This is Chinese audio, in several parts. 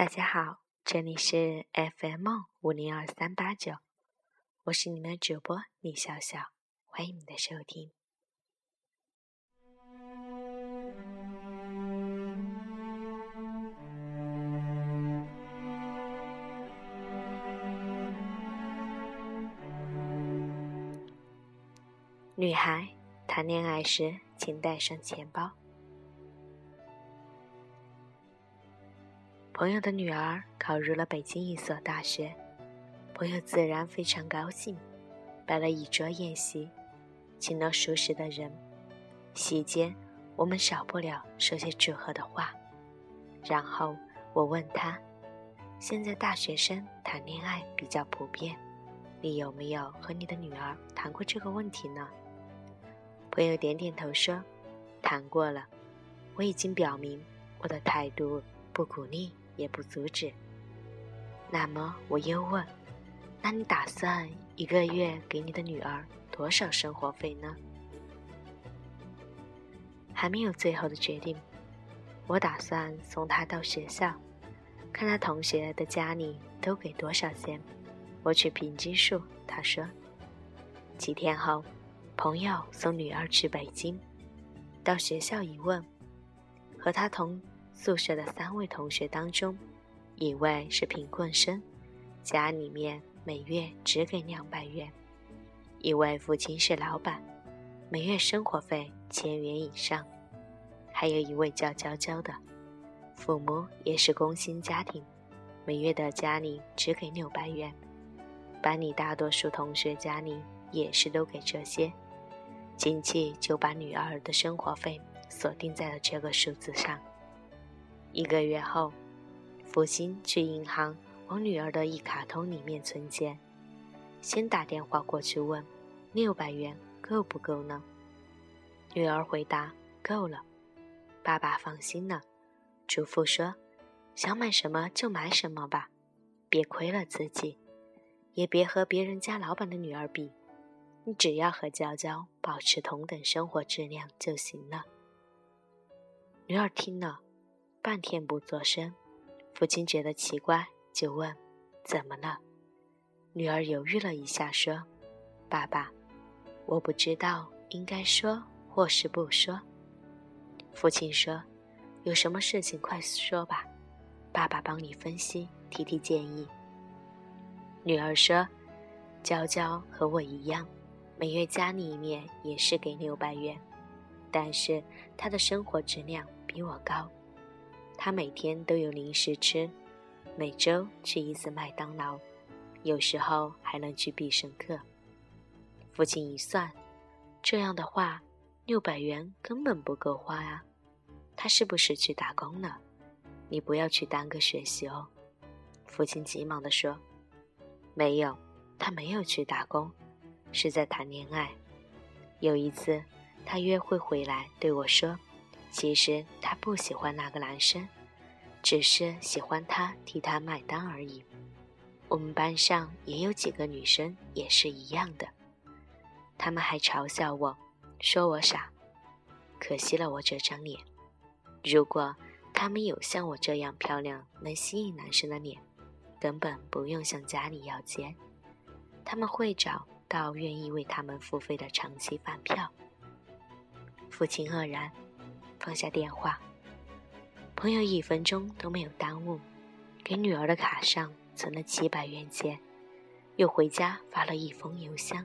大家好，这里是 FM 五零二三八九，我是你们的主播李笑笑，欢迎你的收听。女孩谈恋爱时，请带上钱包。朋友的女儿考入了北京一所大学，朋友自然非常高兴，摆了一桌宴席，请了熟识的人。席间，我们少不了说些祝贺的话。然后我问他：“现在大学生谈恋爱比较普遍，你有没有和你的女儿谈过这个问题呢？”朋友点点头说：“谈过了，我已经表明我的态度不鼓励。”也不阻止。那么我又问：“那你打算一个月给你的女儿多少生活费呢？”还没有最后的决定。我打算送她到学校，看她同学的家里都给多少钱，我取平均数。他说。几天后，朋友送女儿去北京，到学校一问，和他同。宿舍的三位同学当中，一位是贫困生，家里面每月只给两百元；一位父亲是老板，每月生活费千元以上；还有一位叫娇娇的，父母也是工薪家庭，每月的家里只给六百元。班里大多数同学家里也是都给这些，亲戚就把女儿的生活费锁定在了这个数字上。一个月后，父亲去银行往女儿的一卡通里面存钱，先打电话过去问：“六百元够不够呢？”女儿回答：“够了。”爸爸放心了，嘱咐说：“想买什么就买什么吧，别亏了自己，也别和别人家老板的女儿比，你只要和娇娇保持同等生活质量就行了。”女儿听了。半天不作声，父亲觉得奇怪，就问：“怎么了？”女儿犹豫了一下，说：“爸爸，我不知道应该说或是不说。”父亲说：“有什么事情快说吧，爸爸帮你分析，提提建议。”女儿说：“娇娇和我一样，每月家里面也是给六百元，但是她的生活质量比我高。”他每天都有零食吃，每周去一次麦当劳，有时候还能去必胜客。父亲一算，这样的话，六百元根本不够花啊！他是不是去打工了？你不要去耽搁学习哦！父亲急忙地说：“没有，他没有去打工，是在谈恋爱。有一次，他约会回来对我说。”其实他不喜欢那个男生，只是喜欢他替他买单而已。我们班上也有几个女生也是一样的，他们还嘲笑我，说我傻，可惜了我这张脸。如果他们有像我这样漂亮能吸引男生的脸，根本不用向家里要钱，他们会找到愿意为他们付费的长期饭票。父亲愕然。放下电话，朋友一分钟都没有耽误，给女儿的卡上存了七百元钱，又回家发了一封邮箱。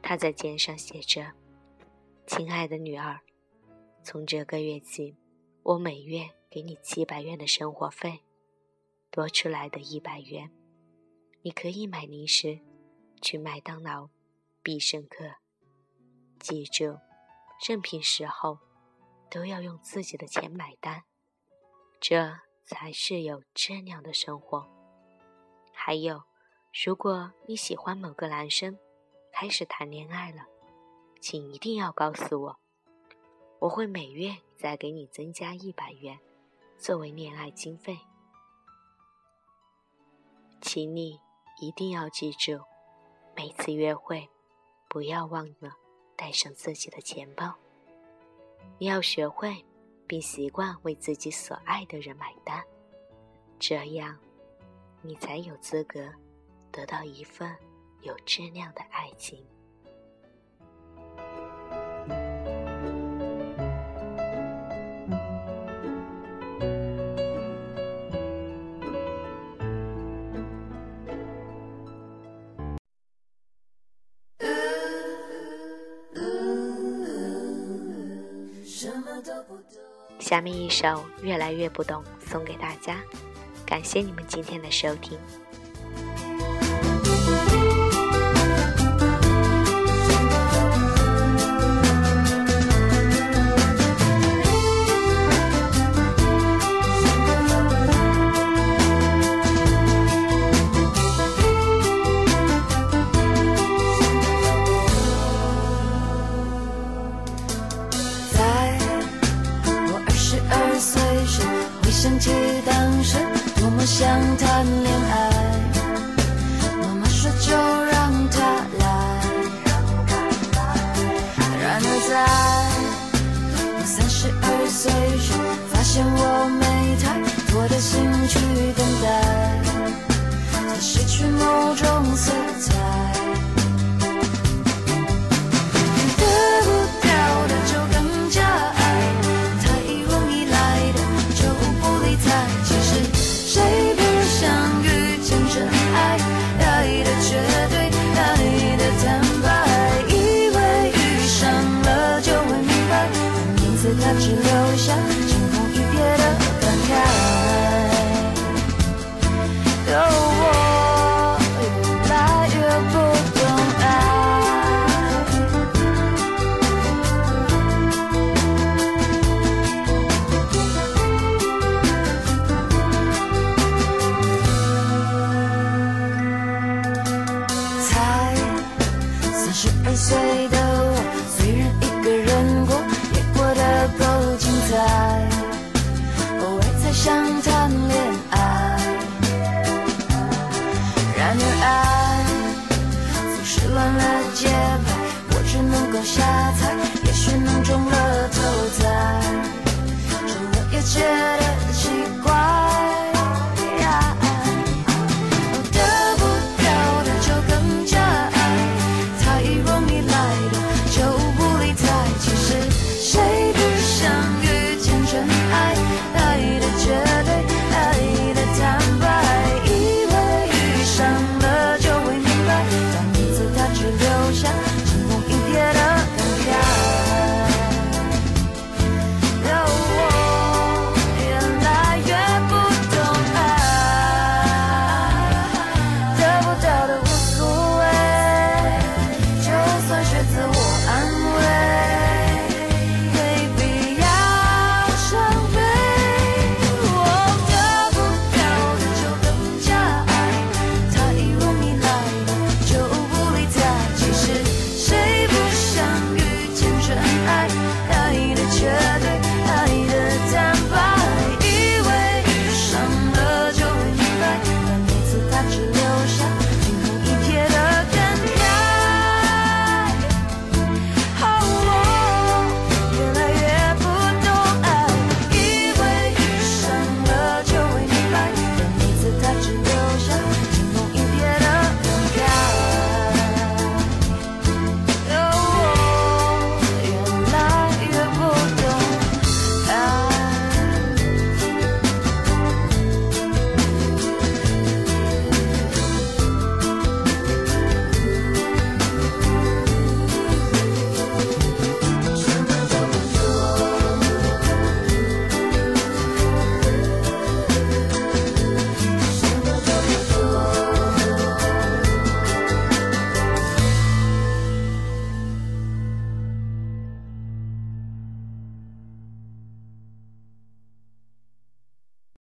他在肩上写着：“亲爱的女儿，从这个月起，我每月给你七百元的生活费，多出来的一百元，你可以买零食，去麦当劳、必胜客。记住，任凭时候。”都要用自己的钱买单，这才是有质量的生活。还有，如果你喜欢某个男生，开始谈恋爱了，请一定要告诉我，我会每月再给你增加一百元，作为恋爱经费。请你一定要记住，每次约会，不要忘了带上自己的钱包。你要学会并习惯为自己所爱的人买单，这样，你才有资格得到一份有质量的爱情。下面一首《越来越不懂》送给大家，感谢你们今天的收听。想起当时多么想谈恋爱，妈妈说就让他来。然而在我三十二岁时，发现我没太多的心去等待，才失去某种色彩。二岁的我，虽然一个人过，也过得够精彩。偶尔才想谈恋爱，然而爱总是乱了节拍，我只能够瞎猜。